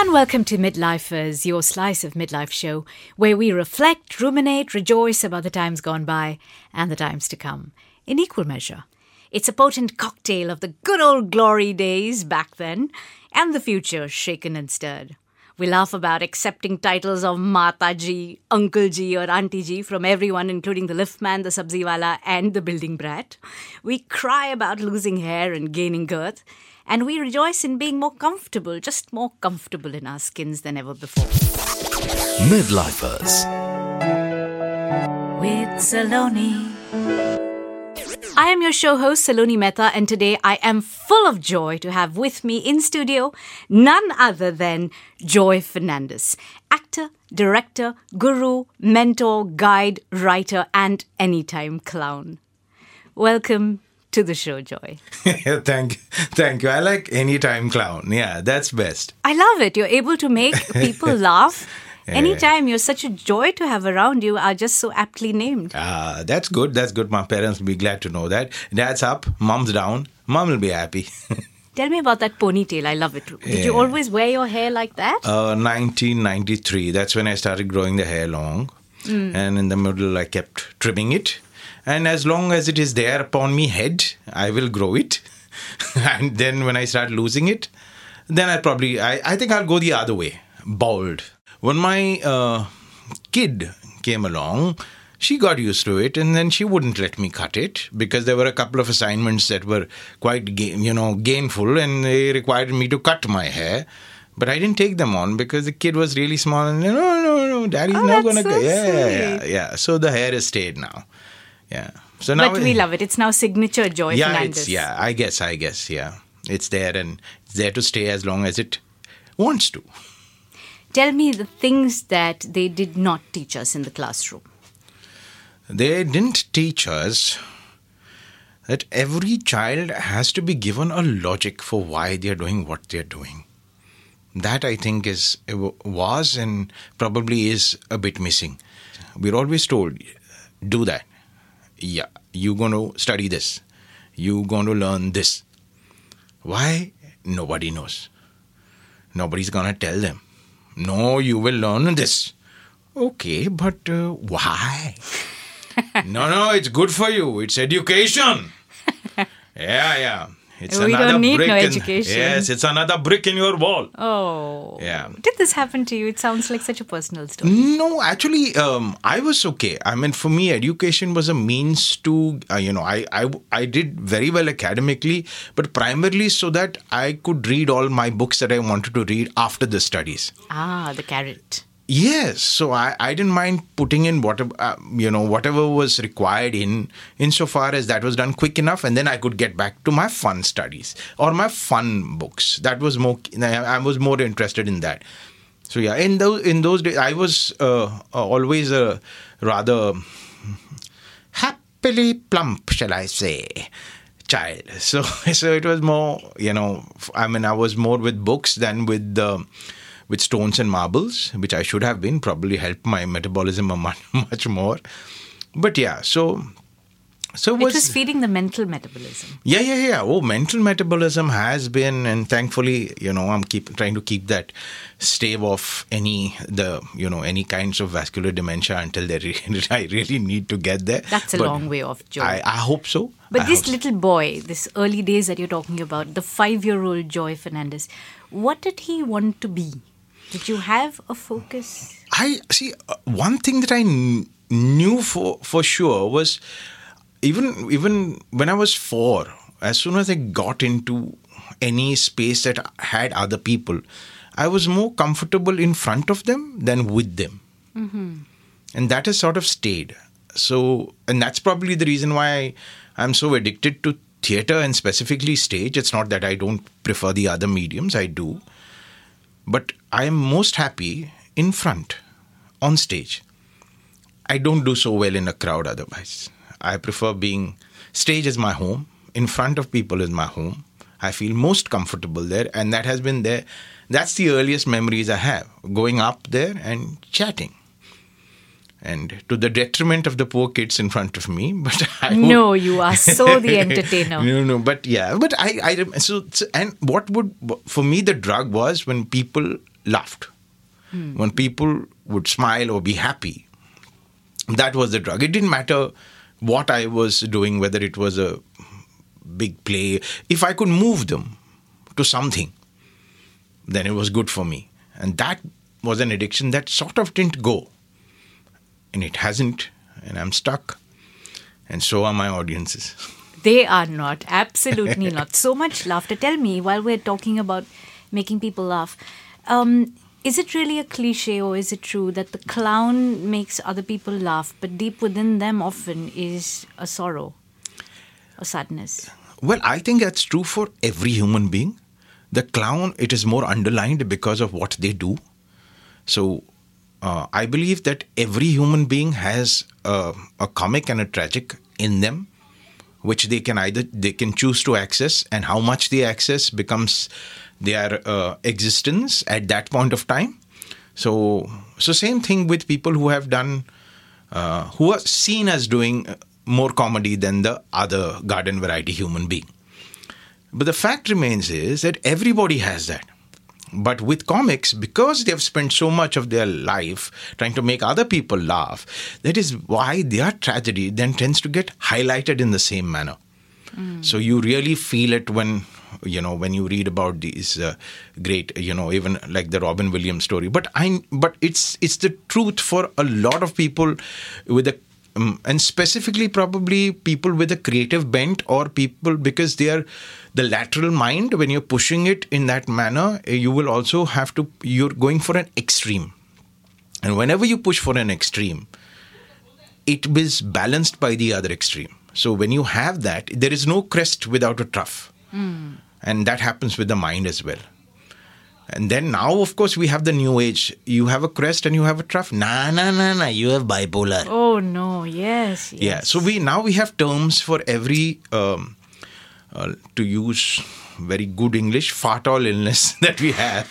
And welcome to Midlifers, your slice of midlife show, where we reflect, ruminate, rejoice about the times gone by and the times to come in equal measure. It's a potent cocktail of the good old glory days back then and the future shaken and stirred. We laugh about accepting titles of Mata ji, Uncle ji, or Auntie ji from everyone, including the liftman, the sabziwala, and the building brat. We cry about losing hair and gaining girth. And we rejoice in being more comfortable, just more comfortable in our skins than ever before. Midlifers. With Saloni. I am your show host, Saloni Mehta, and today I am full of joy to have with me in studio none other than Joy Fernandez, actor, director, guru, mentor, guide, writer, and anytime clown. Welcome to the show, Joy. thank you. Thank you. I like anytime clown. Yeah, that's best. I love it. You're able to make people laugh. Anytime you're such a joy to have around you are just so aptly named. Ah, that's good. That's good. My parents will be glad to know that. Dad's up, mom's down. Mom will be happy. Tell me about that ponytail. I love it. Did you always wear your hair like that? uh, 1993. That's when I started growing the hair long. And in the middle, I kept trimming it. And as long as it is there upon me head, I will grow it. and then when I start losing it, then I probably, I, I think I'll go the other way, bald. When my uh, kid came along, she got used to it and then she wouldn't let me cut it because there were a couple of assignments that were quite ga- you know gainful and they required me to cut my hair. But i didn't take them on because the kid was really small and no no no daddy's Oh, not gonna so go yeah, yeah yeah. So the hair has stayed now yeah so now but we love it. It's now signature Joy yeah Fernandez. it's yeah i guess i guess yeah it's there and it's there to stay as long as it wants to Tell me the things that they did not teach us in the classroom. They didn't teach us that every child has to be given a logic for why they're doing what they're doing. That I think is was and probably is a bit missing. We're always told, do that. Yeah, you're going to study this. You're going to learn this. Why? Nobody knows. Nobody's going to tell them. No, you will learn this. Okay, but uh, why? no, no, it's good for you. It's education. yeah, yeah. It's We another don't need brick no in- education. yes, it's another brick in your wall. Oh. Yeah. Did this happen to you? It sounds like such a personal story. No, actually, um, I was okay. I mean, for me, education was a means to, uh, you know, I, I, I did very well academically, but primarily so that I could read all my books that I wanted to read after the studies. Ah, the carrot. Yes, so I, I didn't mind putting in whatever uh, you know whatever was required in insofar as that was done quick enough, and then I could get back to my fun studies or my fun books. That was more I was more interested in that. So yeah, in those in those days, I was uh, uh, always a rather happily plump, shall I say, child. So so it was more you know I mean I was more with books than with the with stones and marbles, which I should have been, probably helped my metabolism a much, much more. But yeah, so so It was feeding the mental metabolism. yeah, yeah, yeah. Oh, mental metabolism has been, and thankfully, you know, I'm keep trying to keep that stave off any the you know any kinds of vascular dementia until they really, I really need to get there. That's a But long way off, Joy. I, I hope so. But I this hope so. little boy, this early days that you're talking about, the five year old Joy Fernandez, what did he want to be? Did you have a focus? I see uh, one thing that I kn- knew for for sure was even even when I was four, as soon as I got into any space that had other people, I was more comfortable in front of them than with them, and that has sort of stayed. So, and that's probably the reason why I'm so addicted to theater and specifically stage. It's not that I don't prefer the other mediums; I do but I am most happy in front, on stage. I don't do so well in a crowd otherwise. I prefer being stage is my home, in front of people is my home. I feel most comfortable there, and that has been there. That's the earliest memories I have going up there and chatting. And to the detriment of the poor kids in front of me, but I would- No, you are so the entertainer. no, no, but yeah, but I, I, so, so, and what would, for me, the drug was when people laughed, hmm. when people would smile or be happy, that was the drug. It didn't matter what I was doing, whether it was a big play. If I could move them to something, then it was good for me. And that was an addiction that sort of didn't go. And it hasn't, and I'm stuck. And so are my audiences. They are not. Absolutely not. So much laughter. Tell me, while we're talking about making people laugh, um, is it really a cliche or is it true that the clown makes other people laugh, but deep within them often is a sorrow, a sadness? Well, I think that's true for every human being. The clown, it is more underlined because of what they do. So uh, I believe that every human being has a, a comic and a tragic in them which they can either they can choose to access and how much they access becomes their uh, existence at that point of time. So so same thing with people who have done uh, who are seen as doing more comedy than the other garden variety human being. But the fact remains is that everybody has that but with comics, because they have spent so much of their life trying to make other people laugh, that is why their tragedy then tends to get highlighted in the same manner. Mm. So you really feel it when you know when you read about these uh, great you know even like the Robin Williams story. But I but it's it's the truth for a lot of people with a um, and specifically probably people with a creative bent or people because they are the lateral mind when you're pushing it in that manner eh, you will also have to you're going for an extreme. And whenever you push for an extreme it is balanced by the other extreme. So when you have that there is no crest without a trough. Mm. and that happens with the mind as well and then now, of course, we have the new age. You have a crest and you have a trough. Nah, nah, nah, nah. You have bipolar. Oh no! Yes. yes. Yeah. So we now we have terms for every um, uh, to use very good English, fatal illness that we have.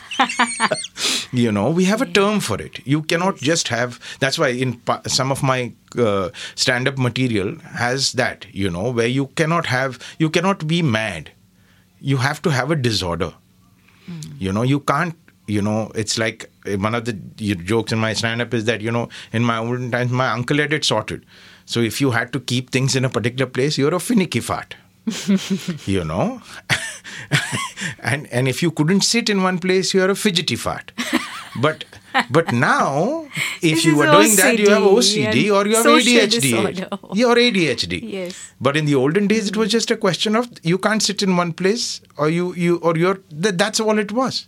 you know, we have a term for it. You cannot just have. That's why in some of my uh, stand-up material has that. You know, where you cannot have, you cannot be mad. You have to have a disorder. Mm. You know, you can't. You know, it's like one of the jokes in my stand-up is that you know, in my olden times, my uncle had it sorted. So if you had to keep things in a particular place, you're a finicky fart. you know, and and if you couldn't sit in one place, you're a fidgety fart. But but now, if you are doing that, you have OCD or you have ADHD. Disorder. You're ADHD. Yes. But in the olden days, it was just a question of you can't sit in one place, or you you or you're that, that's all it was.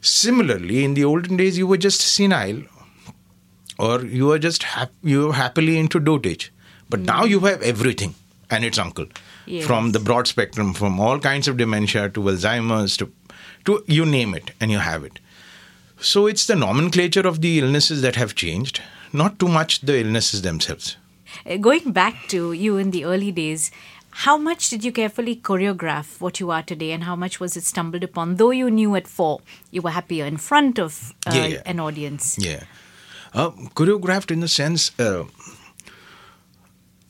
Similarly, in the olden days, you were just senile, or you were just hap- you were happily into dotage. But mm. now you have everything and its uncle, yes. from the broad spectrum, from all kinds of dementia to Alzheimer's to to you name it, and you have it. So it's the nomenclature of the illnesses that have changed, not too much the illnesses themselves. Uh, going back to you in the early days, how much did you carefully choreograph what you are today and how much was it stumbled upon? Though you knew at four, you were happier in front of uh, yeah, yeah. an audience. Yeah. Uh, choreographed in the sense, uh,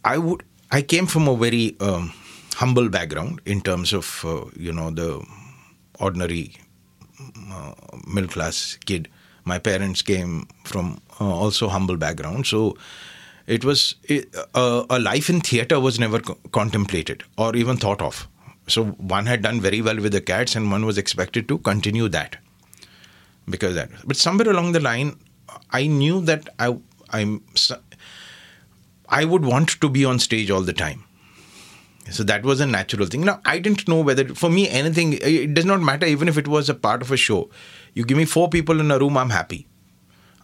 I would, I came from a very um, humble background in terms of, uh, you know, the ordinary middle class kid. My parents came from uh, also humble background, so it was it, uh, a life in theater was never co- contemplated or even thought of. So one had done very well with the cats, and one was expected to continue that because that. But somewhere along the line, I knew that I I'm I would want to be on stage all the time. So that was a natural thing. Now, I didn't know whether, for me, anything, it does not matter even if it was a part of a show. You give me four people in a room, I'm happy.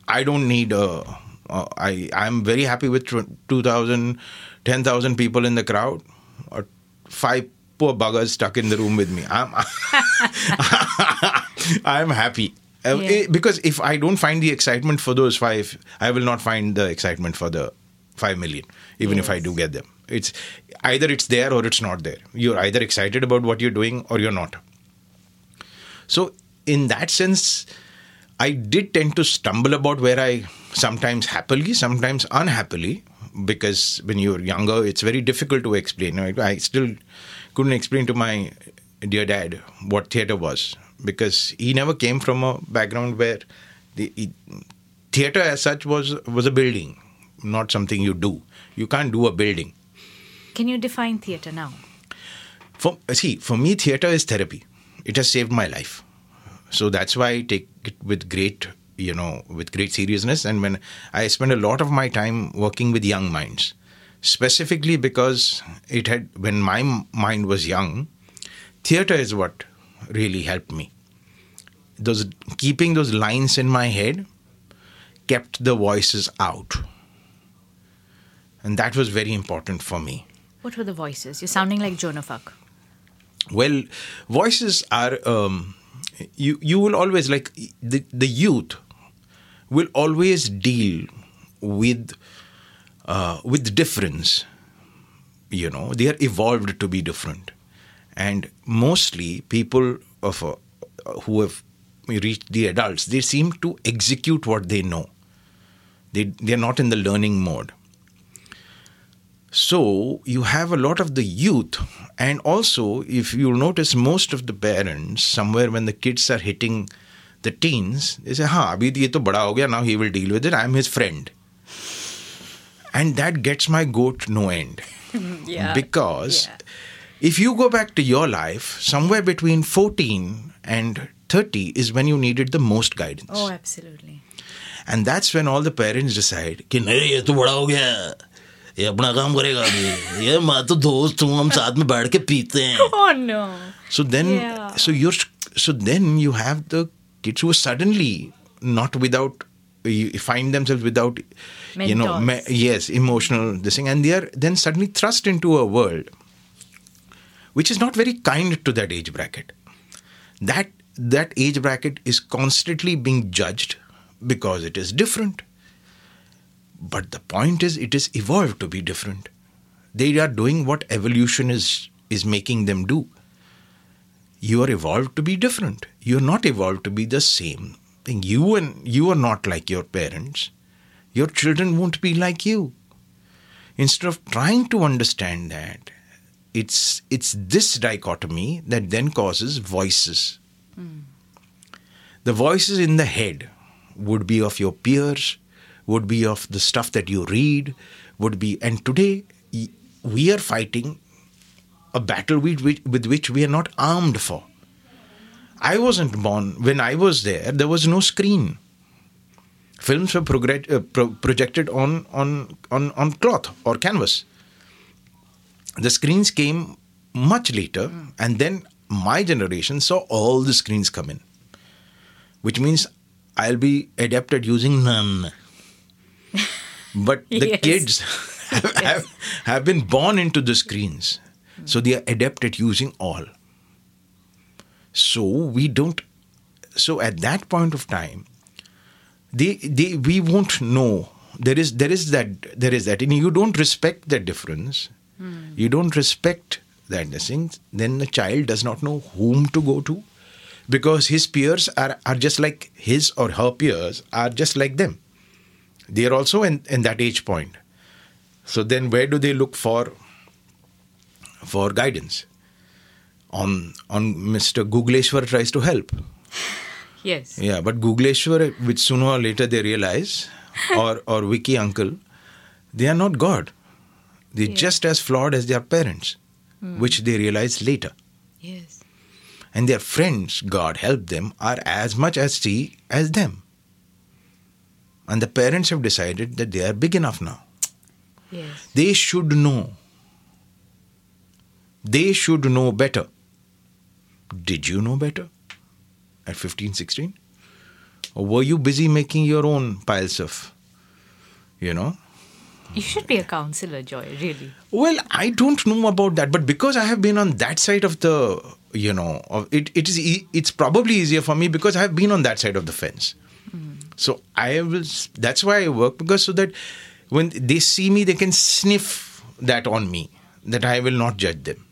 I don't need a. Uh, I, I'm very happy with 2,000, 10,000 people in the crowd, or five poor buggers stuck in the room with me. I'm, I'm happy. Uh, yeah. Because if I don't find the excitement for those five, I will not find the excitement for the five million, even yes. if I do get them. It's either it's there or it's not there. You're either excited about what you're doing or you're not. So, in that sense, I did tend to stumble about where I sometimes happily, sometimes unhappily, because when you're younger, it's very difficult to explain. I still couldn't explain to my dear dad what theater was because he never came from a background where the he, theater as such was was a building, not something you do. You can't do a building. Can you define theatre now? For see, for me, theater is therapy. It has saved my life, so that's why I take it with great, you know, with great seriousness. And when I spend a lot of my time working with young minds, specifically because it had when my mind was young, theater is what really helped me. Those keeping those lines in my head kept the voices out, and that was very important for me. What were the voices? You're sounding like Joan of Arc. Well, voices are um, you. You will always like the the youth will always deal with uh, with difference. You know, they are evolved to be different, and mostly people of uh, who have reached the adults, they seem to execute what they know. They they are not in the learning mode. So you have a lot of the youth, and also if you notice, most of the parents somewhere when the kids are hitting the teens, they say, "Ha, abhi ye to bada ho gaya. Now he will deal with it. I am his friend," and that gets my goat no end. yeah. Because yeah. if you go back to your life, somewhere between fourteen and thirty is when you needed the most guidance. Oh, absolutely. And that's when all the parents decide, "Ki nahi, ye to bada ho gaya." ये अपना काम करेगा अभी ये मैं तो दोस्त हूँ हम साथ में बैठ के पीते हैं Oh no. So then, Yeah. so you're, so then you have the kids who are suddenly not without, you find themselves without, you know, me, Mentors. yes, emotional this thing, and they are then suddenly thrust into a world which is not very kind to that age bracket. That that age bracket is constantly being judged because it is different. But the point is, it is evolved to be different. They are doing what evolution is is making them do. You are evolved to be different. You're not evolved to be the same thing. You and you are not like your parents. Your children won't be like you. Instead of trying to understand that it's it's this dichotomy that then causes voices. Hmm. The voices in the head would be of your peers would be of the stuff that you read would be and today we are fighting a battle with which, with which we are not armed for. I wasn't born when I was there. There was no screen. Films were uh, pro- projected on, on on on cloth or canvas. The screens came much later, and then my generation saw all the screens come in, which means I'll be adept at using none. But the Yes. kids have, have, have been born into the screens. So they are adept at using all. So we don't. So at that point of time, they they we won't know. There is there is that there is that, and you don't respect that difference. Hmm. You don't respect that thing. Then the child does not know whom to go to, because his peers are are just like his or her peers are just like them. They are also in, in that age point. So then where do they look for for guidance? On on Mr. Googleshwar tries to help. Yes. Yeah, but Googleshwar, which sooner or later they realize, or or Wiki uncle, they are not God. They're just as flawed as their parents, hmm. which they realize later. Yes. And their friends, God help them, are as much as sea as them. And the parents have decided that they are big enough now. Yes. They should know. They should know better. Did you know better at 15, 16? Or were you busy making your own piles of, you know? You should be a counselor, Joy, really. Well, I don't know about that, but because I have been on that side of the, you know, of it, it is it's probably easier for me because I have been on that side of the fence. So I was. That's why I work because so that when they see me, they can sniff that on me. That I will not judge them.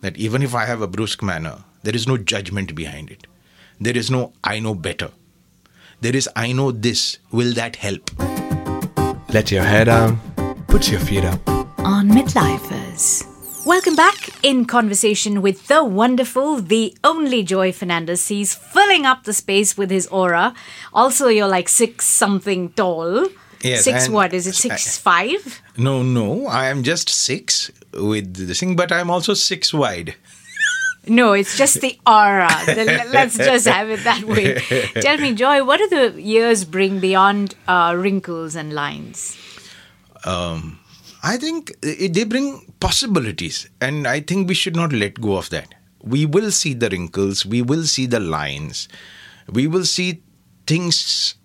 That even if I have a brusque manner, there is no judgment behind it. There is no I know better. There is I know this. Will that help? Let your hair down, put your feet up. On Midlifers. Welcome back. in conversation with the wonderful, the only Joy Fernandez. He's filling up the space with his aura. Also, you're like six something tall. Yes, six and- what? Is it six five? No, no, I am just six with the thing, but I'm also six wide. No, it's just the aura. The- Let's just have it that way. Tell me, Joy, what do the years bring beyond uh, wrinkles and lines? I think they bring possibilities, and I think we should not let go of that. We will see the wrinkles, we will see the lines, we will see things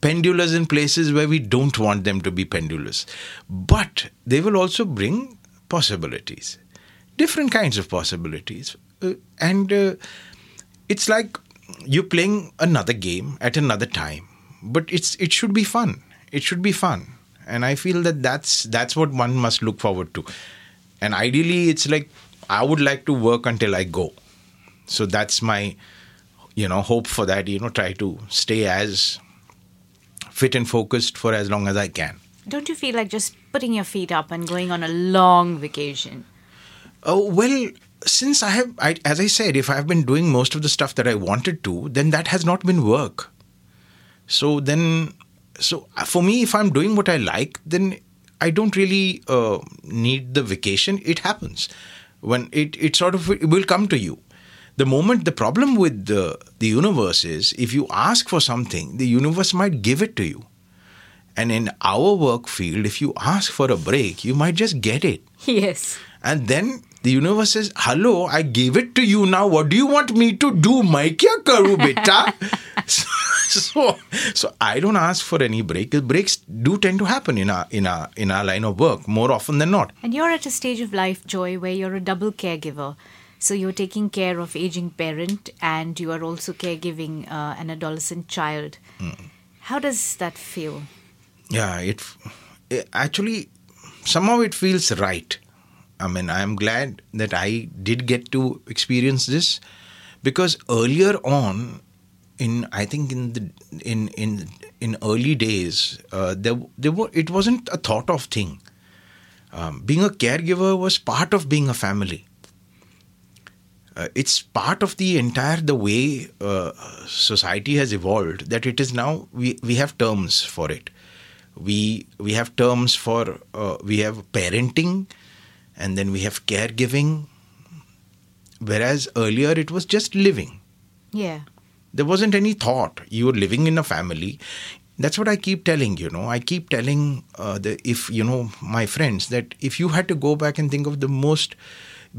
pendulous in places where we don't want them to be pendulous. But they will also bring possibilities, different kinds of possibilities. Uh, and uh, it's like you're playing another game at another time, but it's it should be fun. It should be fun, and I feel that that's that's what one must look forward to. And ideally, it's like I would like to work until I go. So that's my, you know, hope for that. You know, try to stay as fit and focused for as long as I can. Don't you feel like just putting your feet up and going on a long vacation? Oh well, since I have, I, as I said, if I have been doing most of the stuff that I wanted to, then that has not been work. So then, so for me, if I'm doing what I like, then I don't really uh, need the vacation. It happens when it it sort of it will come to you. The moment the problem with the the universe is, if you ask for something, the universe might give it to you. And in our work field, if you ask for a break, you might just get it. Yes. And then the universe says, Hello, I gave it to you now. What do you want me to do? Mai kya karu, beta? so, so I don't ask for any break. Breaks do tend to happen in our in our in our line of work more often than not. And you're at a stage of life, Joy, where you're a double caregiver. So you're taking care of aging parent and you are also caregiving uh, an adolescent child. How does that feel? Yeah, it, it actually somehow it feels right. I mean, I am glad that I did get to experience this because earlier on, in I think in the in in in early days, uh, there there were it wasn't a thought of thing. Um, being a caregiver was part of being a family. Uh, it's part of the entire the way uh, society has evolved that it is now we, we have terms for it we we have terms for uh, we have parenting and then we have caregiving whereas earlier it was just living. Yeah. there wasn't any thought. You were living in a family. That's what i keep telling you know. I keep telling uh, the if you know my friends that if you had to go back and think of the most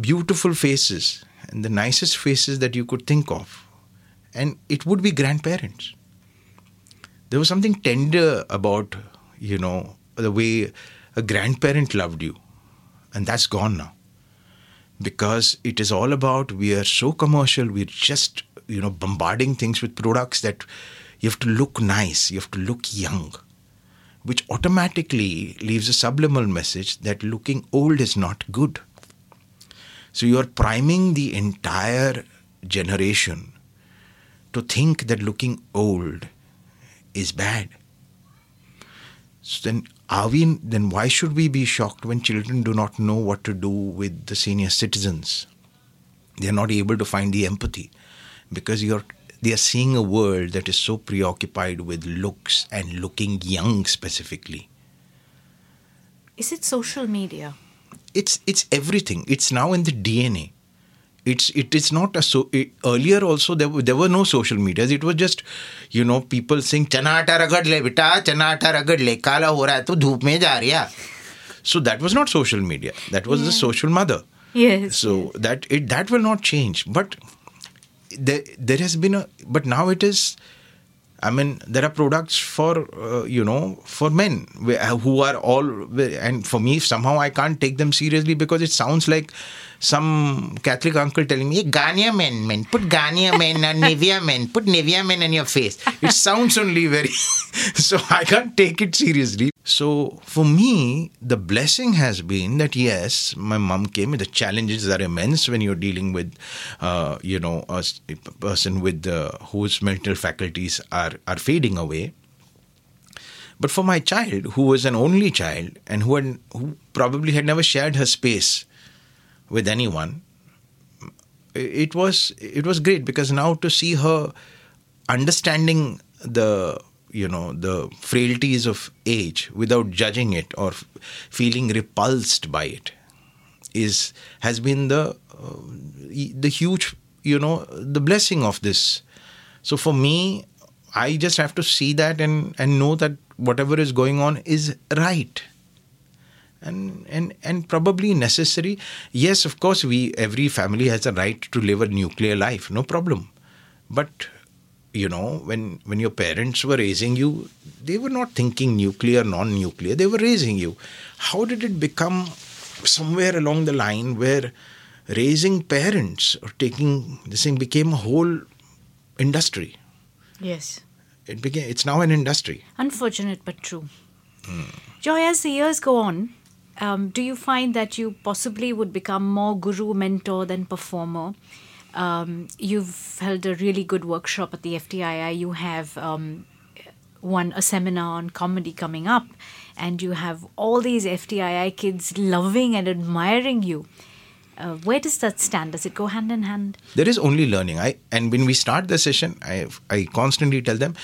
beautiful faces and the nicest faces that you could think of and it would be grandparents. There was something tender about you know the way a grandparent loved you and that's gone now. Because it is all about we are so commercial we're just you know bombarding things with products that you have to look nice you have to look young which automatically leaves a subliminal message that looking old is not good. So you are priming the entire generation to think that looking old is bad. So then are we then why should we be shocked when children do not know what to do with the senior citizens? They are not able to find the empathy because you're they are seeing a world that is so preoccupied with looks and looking young specifically. Is it social media? it's it's everything. It's now in the dna it's it is not a so it, earlier also there, there were no social medias. It was just you know people saying chana ragad le beta chana ragad le kala ho raha hai to dhoop mein ja riya so that was not social media. That was yeah. the social mother. Yes so yes. that it that will not change. But there there has been a but now it is I mean, there are products for uh, you know for men who are all and for me somehow I can't take them seriously because it sounds like some Catholic uncle telling me Garnier men, men, put Garnier men and Nivea men, put Nivea men on your face. It sounds only very so I can't take it seriously. So for me, the blessing has been that yes, my mom came. The challenges are immense when you're dealing with, uh, you know, a, a person with uh, whose mental faculties are are fading away. But for my child, who was an only child and who had, who probably had never shared her space with anyone, it was it was great because now to see her understanding the you know the frailties of age without judging it or feeling repulsed by it is has been the uh, the huge you know the blessing of this. So for me i just have to see that and and know that whatever is going on is right and and and probably necessary. Yes of course we every family has a right to live a nuclear life no problem. But you know when when your parents were raising you they were not thinking nuclear non nuclear they were raising you. How did it become somewhere along the line where raising parents or taking this thing became a whole industry? Yes. it became it's now an industry. Unfortunate but true. Hmm. Joy, as the years go on, um, do you find that you possibly would become more guru, mentor than performer? Um, you've held a really good workshop at the FTII. You have um, one a seminar on comedy coming up, and you have all these FTII kids loving and admiring you. Uh, where does that stand? Does it go hand in hand? there is only learning i and when we start the session i i constantly tell them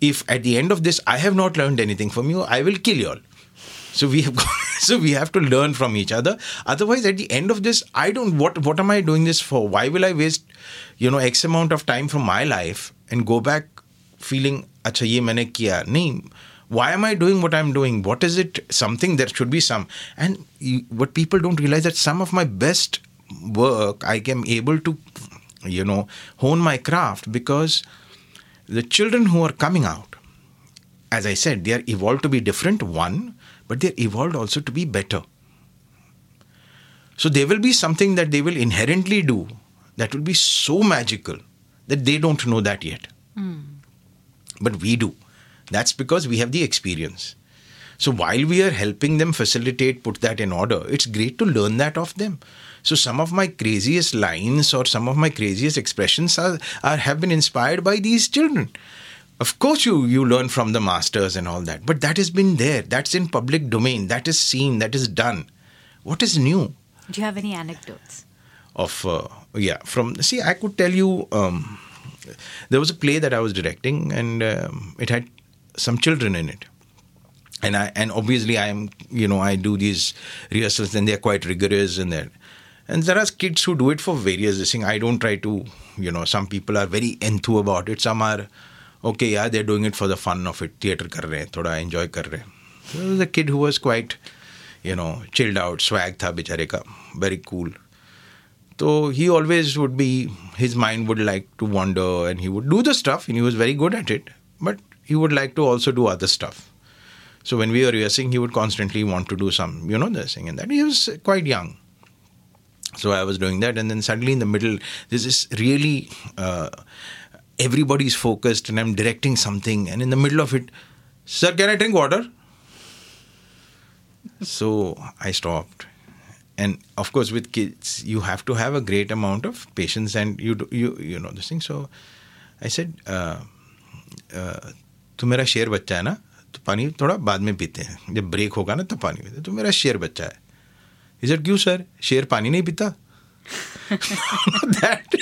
if at the end of this i have not learned anything from you i will kill you all so we have so we have to learn from each other. Otherwise at the end of this i don't what what am i doing this for? Why will i waste you know x amount of time from my life and go back feeling acha ye maine kiya? Nahi. Why am i doing what i'm doing? What is it? Something there should be some. And you, what people don't realize that some of my best work i am able to you know hone my craft because the children who are coming out as i said they are evolved to be different. One but they're evolved also to be better. So there will be something that they will inherently do that will be so magical that they don't know that yet. Hmm. But we do. That's because we have the experience. So while we are helping them facilitate put that in order it's great to learn that of them. So some of my craziest lines or some of my craziest expressions are, are have been inspired by these children of course you you learn from the masters and all that but that has been there. That's in public domain. That is seen. That is done. What is new? Do you have any anecdotes? of uh, yeah from see i could tell you um, there was a play that i was directing and um, it had some children in it. And i and obviously i am you know i do these rehearsals and they're quite rigorous and that and there are kids who do it for various this thing i don't try to you know some people are very enthused about it some are okay yeah they're doing it for the fun of it. Theater kar rahe hain, enjoy kar rahe. Hain. There was a kid who was quite you know chilled out swag tha bichare ka very cool. So he always would be his mind would like to wander and he would do the stuff and he was very good at it but he would like to also do other stuff. So when we were rehearsing he would constantly want to do some you know this and that. He was quite young. So i was doing that and then suddenly in the middle this is really uh, everybody's focused and i'm directing something and in the middle of it sir can i drink water so I stopped. And of course, with kids, you have to have a great amount of patience, and you do, you you know this thing. So I said, uh, uh, "तू मेरा शेर बच्चा है ना तो पानी थोड़ा बाद में पीते हैं जब ब्रेक होगा ना तब पानी पीते हैं। तू मेरा शेर बच्चा है He said, क्यों सर शेर पानी नहीं पीता that, that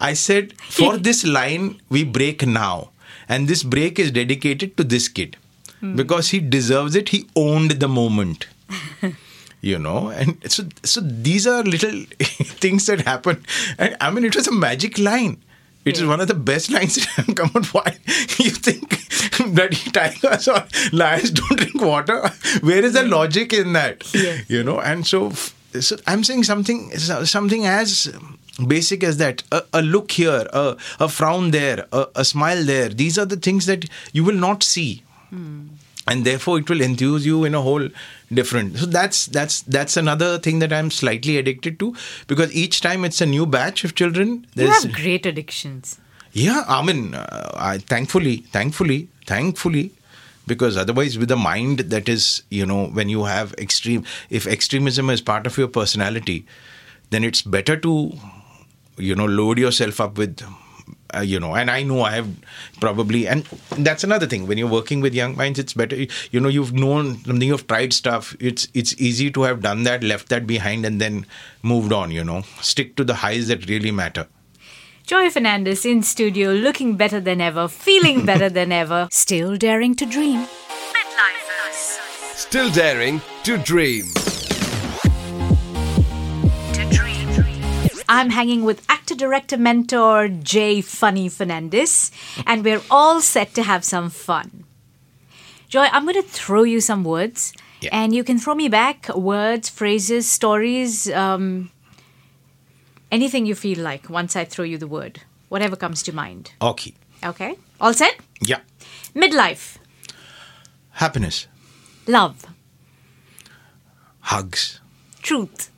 I said, for this line, we break now. And this break is dedicated to this kid hmm. because he deserves it. He owned the moment. you know, and so so these are little things that happen. And I mean, it was a magic line. It is Yeah. one of the best lines that have come out. Why you think that tigers or lions don't drink water? Where is the logic in that? Yes. You know, and so, so I'm saying something something as basic as that. A, a look here, a, a frown there, a, a smile there. These are the things that you will not see and therefore it will enthuse you in a whole different so that's that's that's another thing that i'm slightly addicted to because each time it's a new batch of children You have great addictions. yeah i mean uh, i thankfully thankfully thankfully because otherwise with a mind that is you know when you have extreme if extremism is part of your personality then it's better to you know load yourself up with uh, you know and i know i have probably and that's another thing. When you're working with young minds it's better. You know you've known something you've tried stuff. It's it's easy to have done that left that behind and then moved on you know. Stick to the highs that really matter. Joy Fernandez in studio, looking better than ever, feeling better than ever, still daring to dream. Still daring to dream. I'm hanging with actor, director, mentor Jay Funny Fernandez, and we're all set to have some fun. Joy, I'm going to throw you some words, Yeah. and you can throw me back words, phrases, stories, um, anything you feel like once I throw you the word, whatever comes to mind. okay Okay? All set? yeah Midlife, happiness love, hugs truth,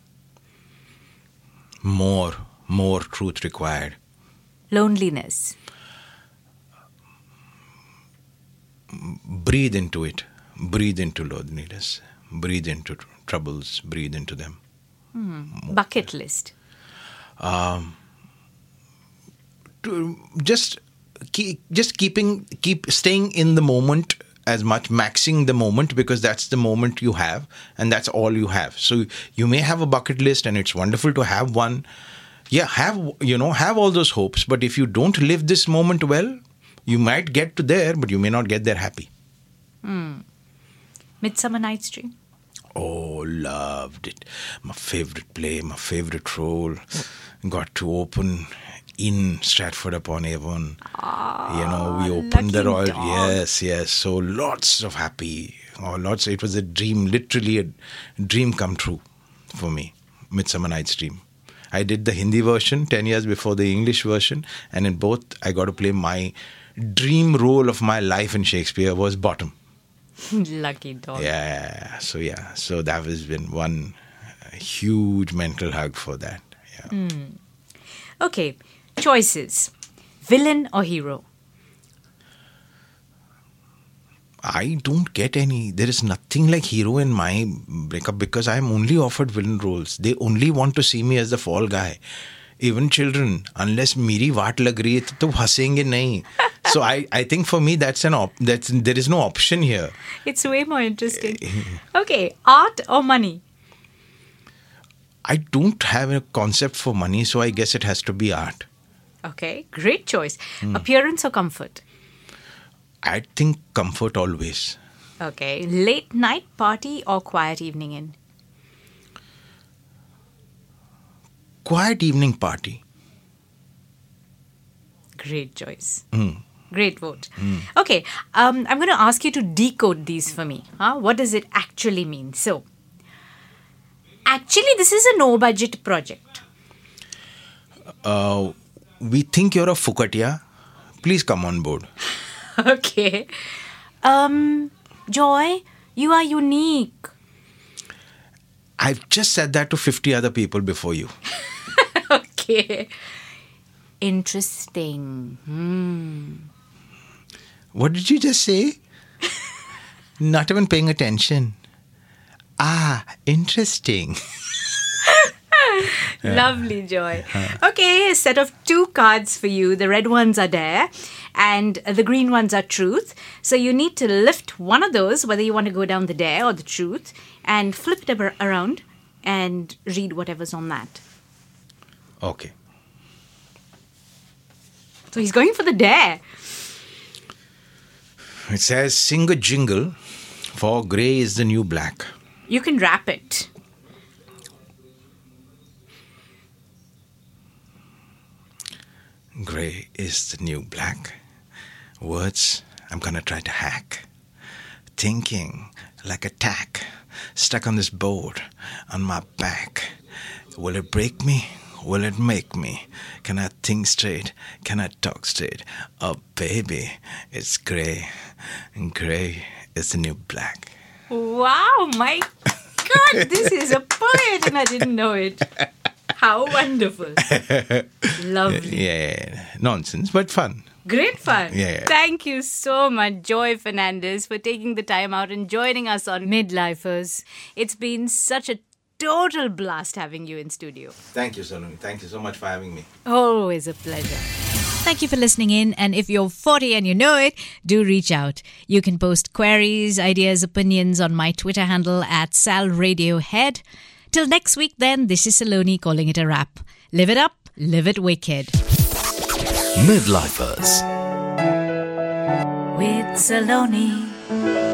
more more truth required. Loneliness, breathe into it. Breathe into loneliness. Breathe into tr- troubles. Breathe into them. Hmm. Bucket list, um, to just keep just keeping keep staying in the moment as much maxing the moment because that's the moment you have and that's all you have so you may have a bucket list and it's wonderful to have one yeah have you know have all those hopes but if you don't live this moment well you might get to there but you may not get there happy hmm. Midsummer Night's Dream. Oh, loved it. My favorite play, my favorite role. Got to open in Stratford upon Avon. Ah, you know, we opened the Royal. dog. Yes, yes. So lots of happy. Oh, lots. It was a dream, literally a dream come true for me. Midsummer Night's Dream. I did the Hindi version 10 years before the English version, and in both, I got to play my dream role of my life in Shakespeare was bottom. Lucky dog. Yeah. So yeah. So that has been one huge mental hug for that. Yeah. Hmm. Okay, choices villain or hero? I don't get any. There is nothing like hero in my breakup because I am only offered villain roles. They only want to see me as the fall guy. Even children, unless मेरी वाट लग रही है तो तो हंसेंगे नहीं. So I, I think for me that's an op- that's there is no option here. It's way more interesting. Okay, art or money? I don't have a concept for money, so I guess it has to be art. Okay, great choice. Appearance or comfort? I think comfort always. Okay, late night party or quiet evening in? Quiet evening party. Great choice. Great vote. Okay, um, I'm going to ask you to decode these for me. Huh? What does it actually mean? So, actually, this is a no budget project. uh, we think you're a Fukatia. Please come on board. Okay. Um, Joy, you are unique. I've just said that to 50 other people before you. Okay. Interesting. What did you just say? Not even paying attention. Ah, interesting. Lovely, Joy. Okay, a set of two cards for you. The red ones are dare, and the green ones are truth. So you need to lift one of those, whether you want to go down the dare or the truth, and flip it ar- around and read whatever's on that. Okay. So he's going for the dare. It says sing a jingle, for grey is the new black. You can wrap it. Grey is the new black. Words I'm gonna try to hack. Thinking like a tack, stuck on this board on my back. Will it break me? Will it make me? Can I think straight? Can I talk straight? Oh, baby, it's grey. And grey is the new black. Wow, my God, this is a poet, and I didn't know it. How wonderful. Lovely. Yeah, nonsense, but fun. Great fun. Yeah. Thank you so much, Joy Fernandez, for taking the time out and joining us on Midlifers. It's been such a total blast having you in studio. Thank you, Saloni. Thank you so much for having me. Always a pleasure. Thank you for listening in. And if you're 40 and you know it, do reach out. You can post queries, ideas, opinions on my Twitter handle at SalRadioHead. Till next week, then, this is Saloni calling it a wrap. Live it up, live it wicked. Midlifers. With Saloni.